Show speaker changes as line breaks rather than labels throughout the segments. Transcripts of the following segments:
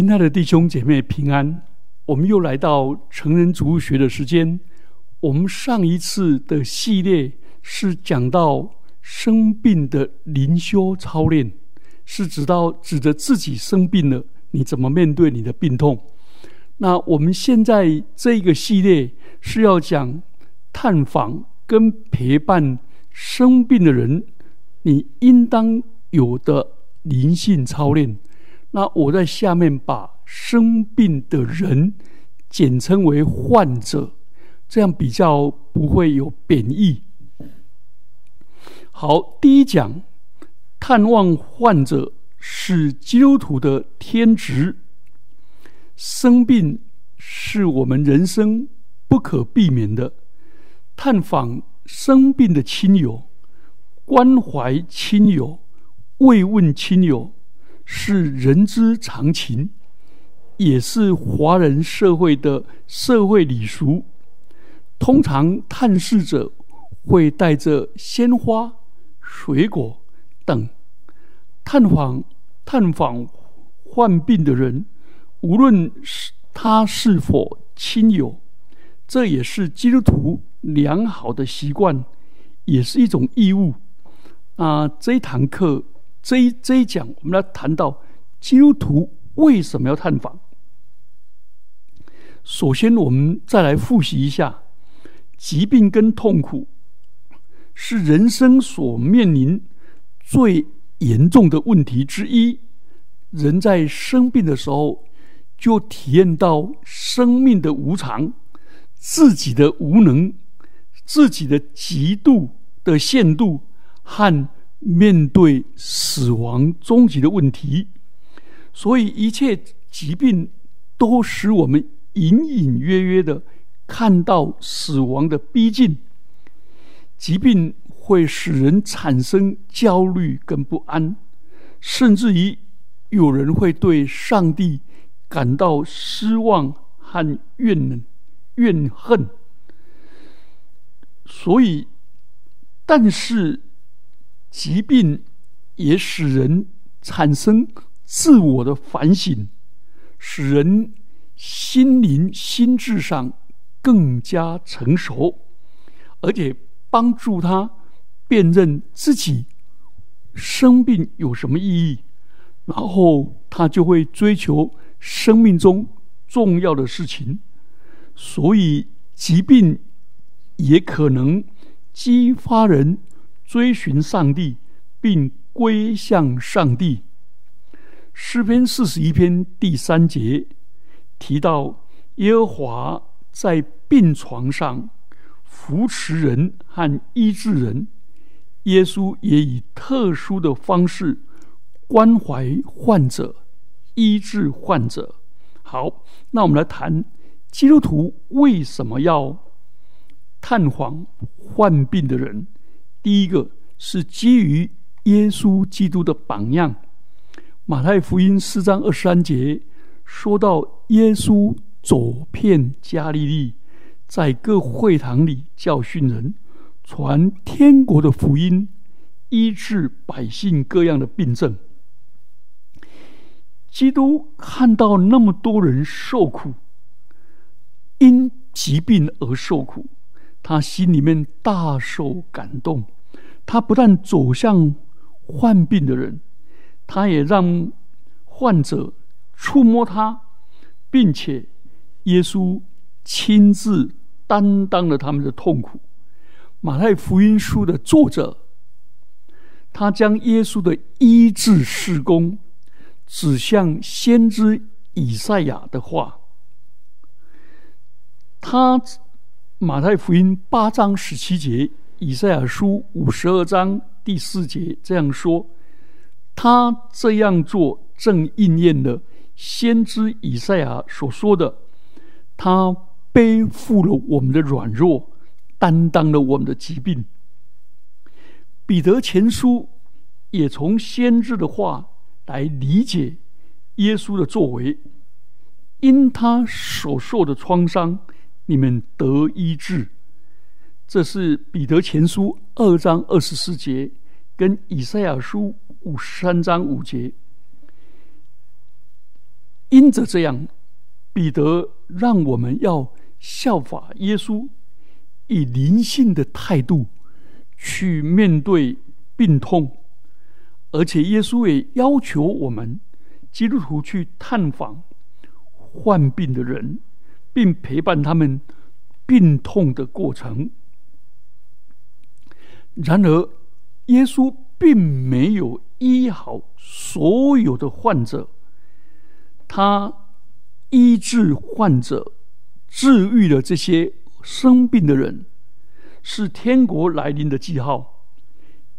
亲爱的弟兄姐妹平安，我们又来到成人主学的时间。我们上一次的系列是讲到生病的灵修操练，是指到指着自己生病了，你怎么面对你的病痛？那我们现在这个系列是要讲探访跟陪伴生病的人，你应当有的灵性操练。那我在下面把生病的人简称为患者，这样比较不会有贬义。好，第一讲，探望患者是基督徒的天职。生病是我们人生不可避免的，探访生病的亲友，关怀亲友，慰问亲友。是人之常情，也是华人社会的社会礼俗。通常探视者会带着鲜花、水果等探访探访患病的人，无论是他是否亲友，这也是基督徒良好的习惯，也是一种义务。啊，这一堂课。这一这一讲，我们来谈到基督徒为什么要探访。首先，我们再来复习一下，疾病跟痛苦是人生所面临最严重的问题之一。人在生病的时候，就体验到生命的无常、自己的无能、自己的极度的限度和。面对死亡终极的问题，所以一切疾病都使我们隐隐约约的看到死亡的逼近。疾病会使人产生焦虑跟不安，甚至于有人会对上帝感到失望和怨恨怨恨。所以，但是。疾病也使人产生自我的反省，使人心灵心智上更加成熟，而且帮助他辨认自己生病有什么意义，然后他就会追求生命中重要的事情。所以，疾病也可能激发人。追寻上帝，并归向上帝。诗篇四十一篇第三节提到，耶和华在病床上扶持人和医治人。耶稣也以特殊的方式关怀患者、医治患者。好，那我们来谈基督徒为什么要探访患病的人。第一个是基于耶稣基督的榜样，《马太福音》四章二十三节说到，耶稣走遍加利利，在各会堂里教训人，传天国的福音，医治百姓各样的病症。基督看到那么多人受苦，因疾病而受苦，他心里面大受感动。他不但走向患病的人，他也让患者触摸他，并且耶稣亲自担当了他们的痛苦。马太福音书的作者，他将耶稣的医治事工指向先知以赛亚的话。他马太福音八章十七节。以赛亚书五十二章第四节这样说：“他这样做，正应验了先知以赛亚所说的。他背负了我们的软弱，担当了我们的疾病。”彼得前书也从先知的话来理解耶稣的作为，因他所受的创伤，你们得医治。这是彼得前书二章二十四节，跟以赛亚书五十三章五节。因着这样，彼得让我们要效法耶稣，以灵性的态度去面对病痛，而且耶稣也要求我们基督徒去探访患病的人，并陪伴他们病痛的过程。然而，耶稣并没有医好所有的患者，他医治患者、治愈了这些生病的人，是天国来临的记号。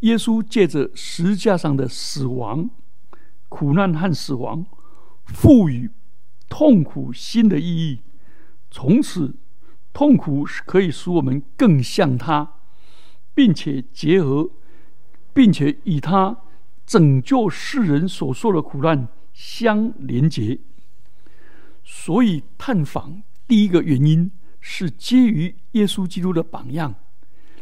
耶稣借着十字架上的死亡、苦难和死亡，赋予痛苦新的意义。从此，痛苦是可以使我们更像他。并且结合，并且与他拯救世人所受的苦难相连结。所以，探访第一个原因是基于耶稣基督的榜样。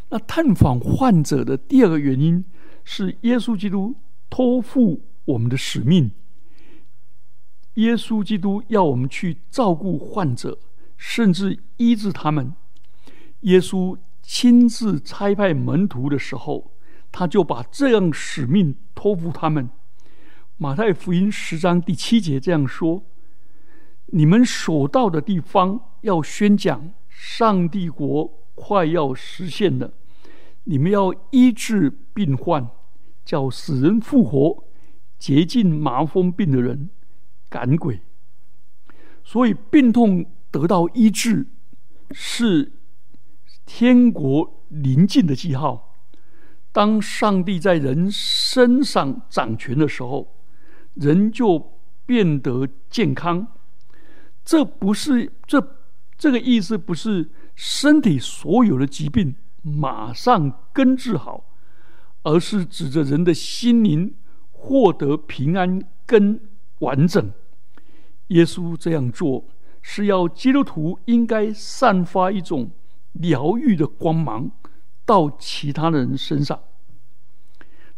那探访患者的第二个原因是耶稣基督托付我们的使命。耶稣基督要我们去照顾患者，甚至医治他们。耶稣。亲自差派门徒的时候，他就把这样使命托付他们。马太福音十章第七节这样说：“你们所到的地方，要宣讲上帝国快要实现了。你们要医治病患，叫死人复活，洁净麻风病的人，赶鬼。所以病痛得到医治是。”天国临近的记号，当上帝在人身上掌权的时候，人就变得健康。这不是这这个意思，不是身体所有的疾病马上根治好，而是指着人的心灵获得平安跟完整。耶稣这样做，是要基督徒应该散发一种。疗愈的光芒到其他的人身上。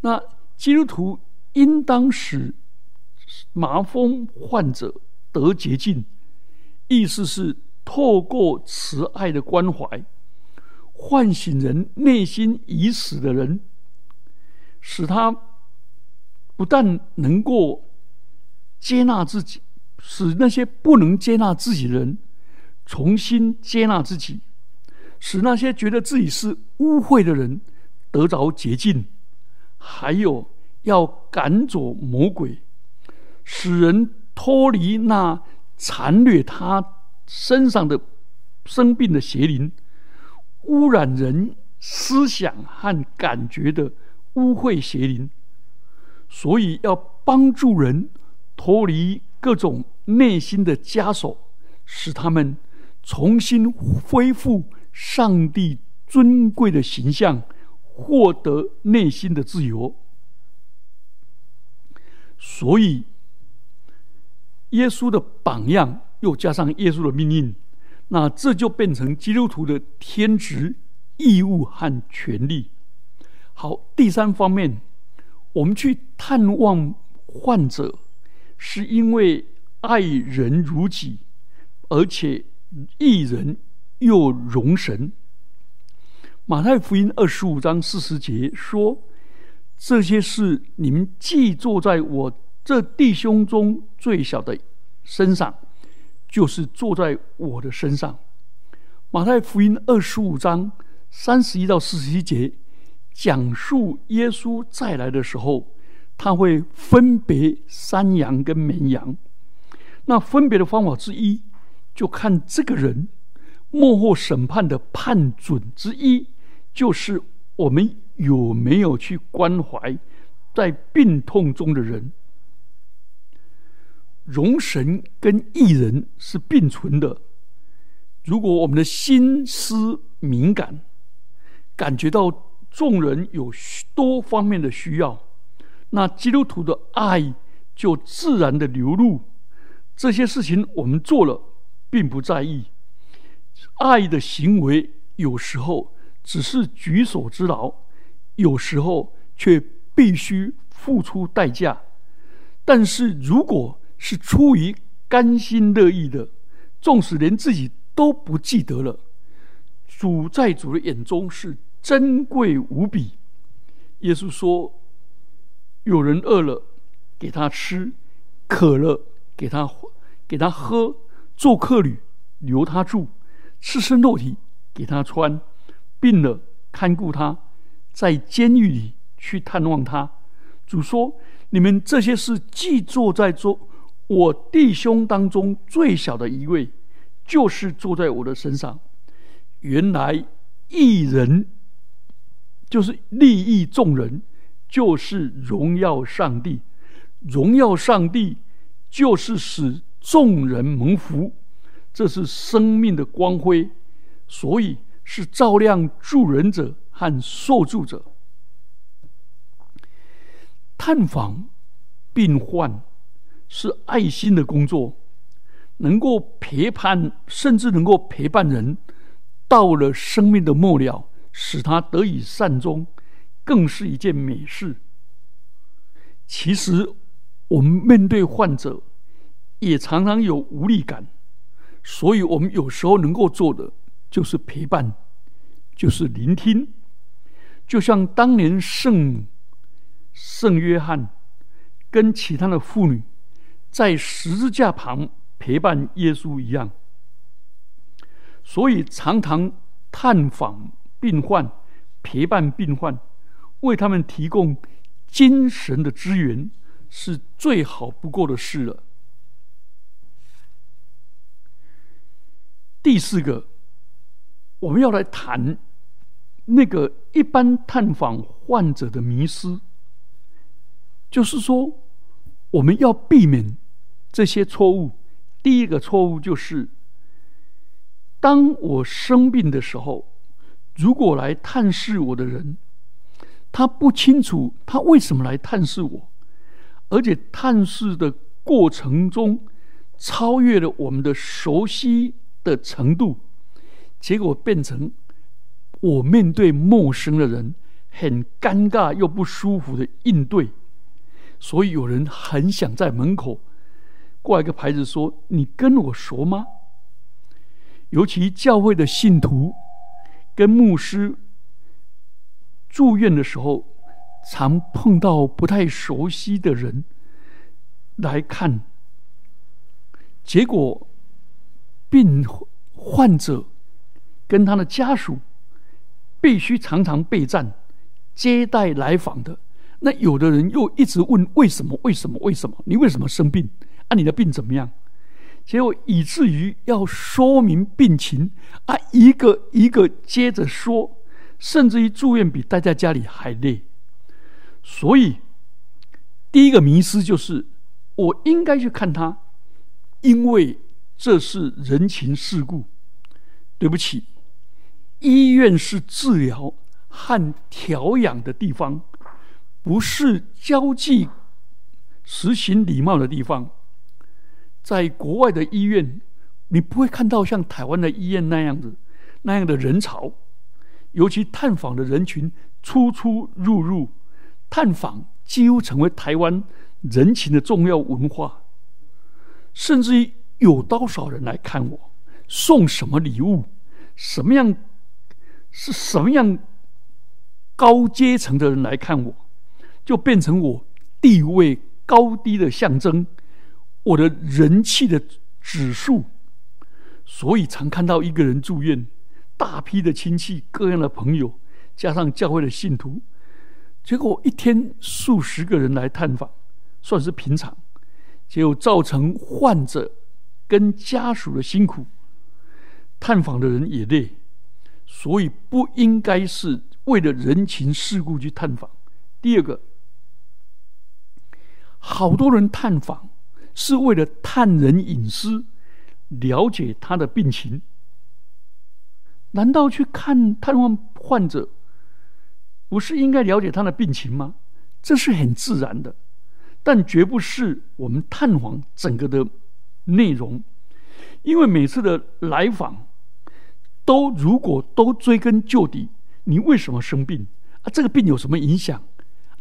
那基督徒应当使麻风患者得洁净，意思是透过慈爱的关怀，唤醒人内心已死的人，使他不但能够接纳自己，使那些不能接纳自己的人重新接纳自己。使那些觉得自己是污秽的人得着洁净，还有要赶走魔鬼，使人脱离那残虐他身上的生病的邪灵，污染人思想和感觉的污秽邪灵。所以要帮助人脱离各种内心的枷锁，使他们重新恢复。上帝尊贵的形象，获得内心的自由。所以，耶稣的榜样又加上耶稣的命令，那这就变成基督徒的天职、义务和权利。好，第三方面，我们去探望患者，是因为爱人如己，而且义人。又容神。马太福音二十五章四十节说：“这些事你们既坐在我这弟兄中最小的身上，就是坐在我的身上。”马太福音二十五章三十一到四十一节讲述耶稣再来的时候，他会分别山羊跟绵羊。那分别的方法之一，就看这个人。幕后审判的判准之一，就是我们有没有去关怀在病痛中的人。容神跟义人是并存的。如果我们的心思敏感，感觉到众人有多方面的需要，那基督徒的爱就自然的流露。这些事情我们做了，并不在意。爱的行为有时候只是举手之劳，有时候却必须付出代价。但是，如果是出于甘心乐意的，纵使连自己都不记得了。主在主的眼中是珍贵无比。耶稣说：“有人饿了，给他吃；渴了，给他给他喝；做客旅，留他住；赤身肉体，给他穿；病了，看顾他；在监狱里去探望他。”主说：“你们这些事，既坐在做我弟兄当中最小的一位，就是坐在我的身上。”原来一人就是利益众人，就是荣耀上帝。荣耀上帝就是使众人蒙福，这是生命的光辉，所以是照亮助人者和受助者。探访病患是爱心的工作，能够陪伴，甚至能够陪伴人。到了生命的末了，使他得以善终，更是一件美事。其实，我们面对患者，也常常有无力感，所以我们有时候能够做的，就是陪伴，就是聆听。就像当年圣圣约翰跟其他的妇女在十字架旁陪伴耶稣一样。所以，常常探访病患，陪伴病患，为他们提供精神的支援，是最好不过的事了。第四个，我们要来谈那个一般探访患者的迷失，就是说，我们要避免这些错误。第一个错误就是。当我生病的时候，如果来探视我的人，他不清楚他为什么来探视我，而且探视的过程中超越了我们的熟悉的程度，结果变成我面对陌生的人很尴尬又不舒服的应对，所以有人很想在门口挂一个牌子说：“你跟我熟吗？”尤其教会的信徒跟牧师住院的时候，常碰到不太熟悉的人来看，结果病患者跟他的家属必须常常备战接待来访的。那有的人又一直问为什么？为什么？为什么？你为什么生病？啊，你的病怎么样？结果以至于要说明病情啊，一个一个接着说，甚至于住院比待在家里还累。所以，第一个迷失就是我应该去看他，因为这是人情世故。对不起，医院是治疗和调养的地方，不是交际、实行礼貌的地方。在国外的医院，你不会看到像台湾的医院那样子那样的人潮，尤其探访的人群出出入入，探访几乎成为台湾人情的重要文化。甚至于有多少人来看我，送什么礼物，什么样是什么样高阶层的人来看我，就变成我地位高低的象征。我的人气的指数，所以常看到一个人住院，大批的亲戚、各样的朋友，加上教会的信徒，结果一天数十个人来探访，算是平常，结果造成患者跟家属的辛苦，探访的人也累，所以不应该是为了人情世故去探访。第二个，好多人探访。是为了探人隐私，了解他的病情。难道去看探望患者，不是应该了解他的病情吗？这是很自然的，但绝不是我们探访整个的内容。因为每次的来访，都如果都追根究底，你为什么生病啊？这个病有什么影响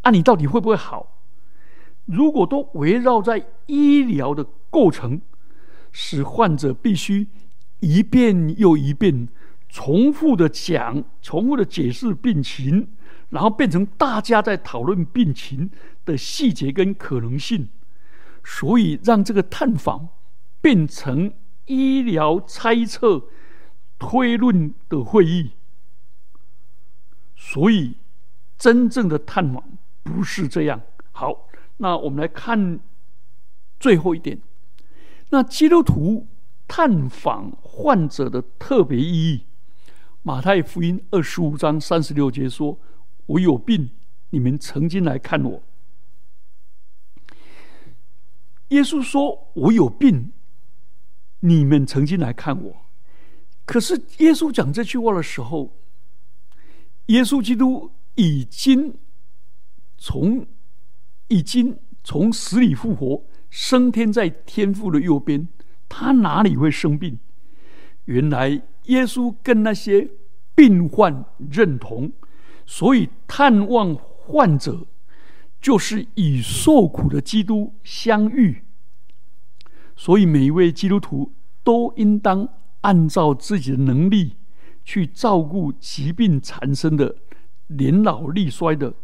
啊？你到底会不会好？如果都围绕在医疗的构成，使患者必须一遍又一遍重复的讲、重复的解释病情，然后变成大家在讨论病情的细节跟可能性，所以让这个探访变成医疗猜测、推论的会议。所以，真正的探访不是这样。好，那我们来看最后一点。那基督徒探访患者的特别意义，马太福音二十五章三十六节说：“我有病，你们曾经来看我。”耶稣说：“我有病，你们曾经来看我。”可是耶稣讲这句话的时候，耶稣基督已经从已经从死里复活。升天在天父的右边，他哪里会生病？原来耶稣跟那些病患认同，所以探望患者就是与受苦的基督相遇。所以每一位基督徒都应当按照自己的能力去照顾疾病缠身的、年老力衰的、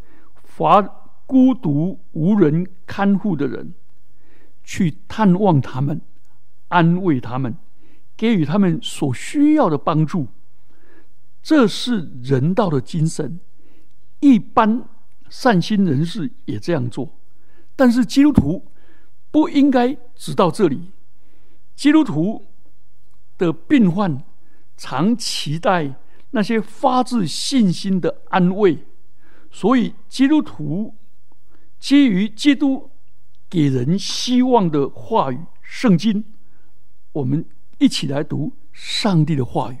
乏孤独无人看护的人。去探望他们，安慰他们，给予他们所需要的帮助，这是人道的精神。一般善心人士也这样做，但是基督徒不应该只到这里。基督徒的病患常期待那些发自信心的安慰，所以基督徒基于基督。给人希望的话语，圣经，我们一起来读上帝的话语，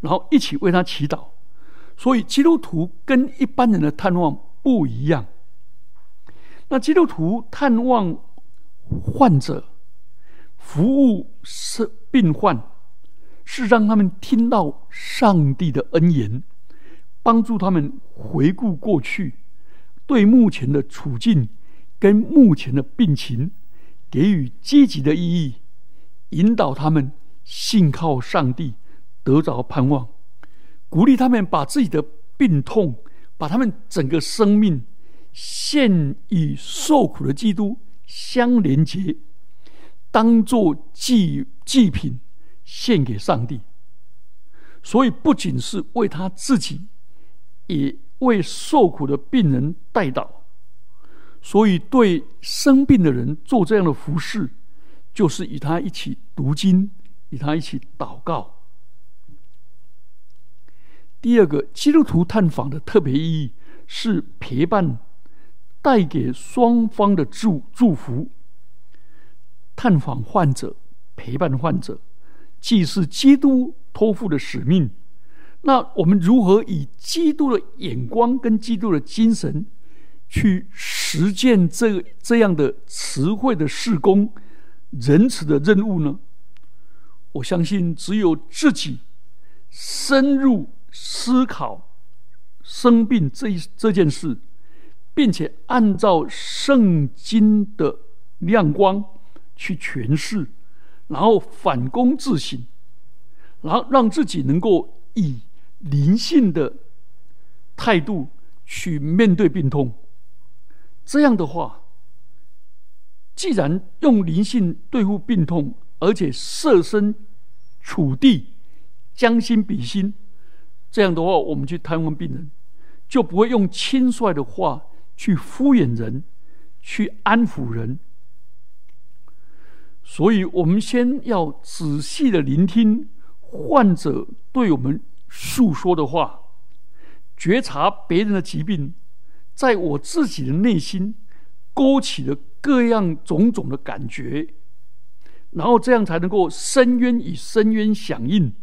然后一起为他祈祷。所以基督徒跟一般人的探望不一样。那基督徒探望患者、服务是病患，是让他们听到上帝的恩言，帮助他们回顾过去，对目前的处境。跟目前的病情给予积极的意义，引导他们信靠上帝，得着盼望，鼓励他们把自己的病痛，把他们整个生命献与受苦的基督相连接，当做祭祭品献给上帝。所以，不仅是为他自己，也为受苦的病人代祷。所以，对生病的人做这样的服侍，就是与他一起读经，与他一起祷告。第二个，基督徒探访的特别意义是陪伴，带给双方的祝祝福。探访患者，陪伴患者，既是基督托付的使命。那我们如何以基督的眼光跟基督的精神？去实践这这样的词汇的事工、仁慈的任务呢？我相信，只有自己深入思考生病这一这件事，并且按照圣经的亮光去诠释，然后反躬自省，然后让自己能够以灵性的态度去面对病痛。这样的话，既然用灵性对付病痛，而且设身处地、将心比心，这样的话，我们去探望病人，就不会用轻率的话去敷衍人、去安抚人。所以，我们先要仔细的聆听患者对我们诉说的话，觉察别人的疾病。在我自己的内心勾起了各样种种的感觉，然后这样才能够深渊与深渊响应，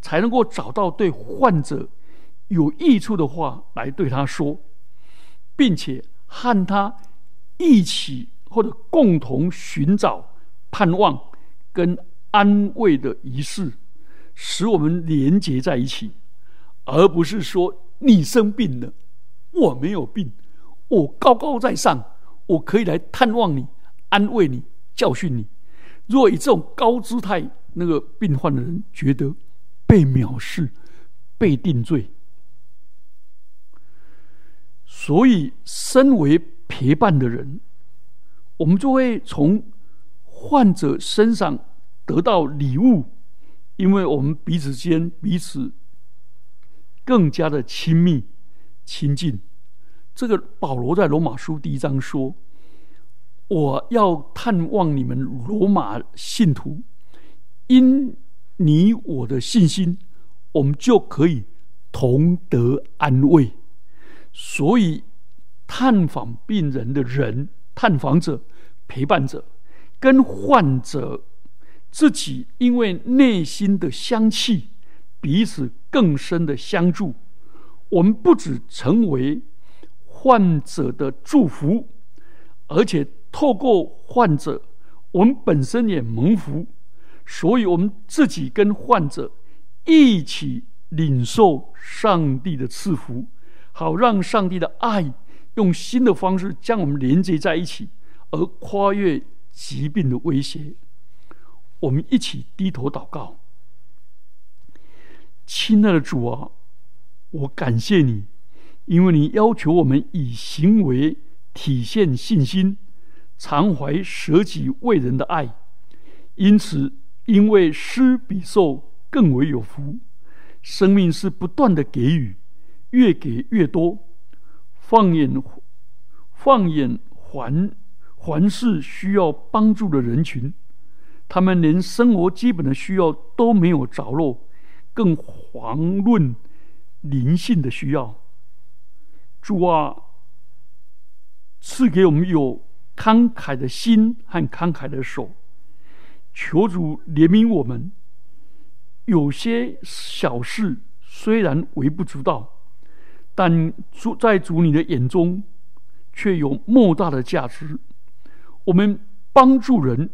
才能够找到对患者有益处的话来对他说，并且和他一起或者共同寻找盼望跟安慰的仪式，使我们连结在一起，而不是说你生病了。我没有病，我高高在上，我可以来探望你、安慰你、教训你。若以这种高姿态，那个病患的人觉得被藐视、被定罪，所以身为陪伴的人，我们就会从患者身上得到礼物，因为我们彼此间彼此更加的亲密亲近。这个保罗在罗马书第一章说。我要探望你们罗马信徒，因你我的信心，我们就可以同得安慰。所以，探访病人的人、探访者、陪伴者，跟患者自己，因为内心的香气，彼此更深的相助。我们不只成为患者的祝福，而且。透过患者，我们本身也蒙福，所以我们自己跟患者一起领受上帝的赐福，好让上帝的爱用新的方式将我们连接在一起，而跨越疾病的威胁。我们一起低头祷告，亲爱的主啊，我感谢你，因为你要求我们以行为体现信心。常怀舍己为人的爱，因此，因为施比受更为有福。生命是不断的给予，越给越多。放眼放眼环环视需要帮助的人群，他们连生活基本的需要都没有着落，更遑论灵性的需要。主啊，赐给我们有。慷慨的心和慷慨的手，求主怜悯我们。有些小事虽然微不足道，但主在主你的眼中却有莫大的价值。我们帮助人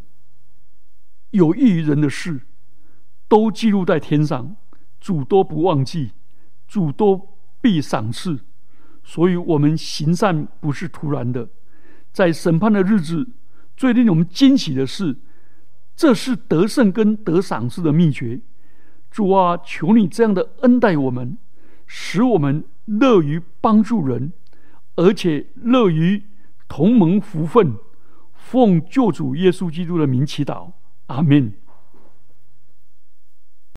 有益于人的事，都记录在天上，主都不忘记，主都必赏赐。所以，我们行善不是突然的。在审判的日子，最令我们惊喜的是，这是得胜跟得赏赐的秘诀。主啊，求你这样的恩待我们，使我们乐于帮助人，而且乐于同盟福分。奉救主耶稣基督的名祈祷，阿门。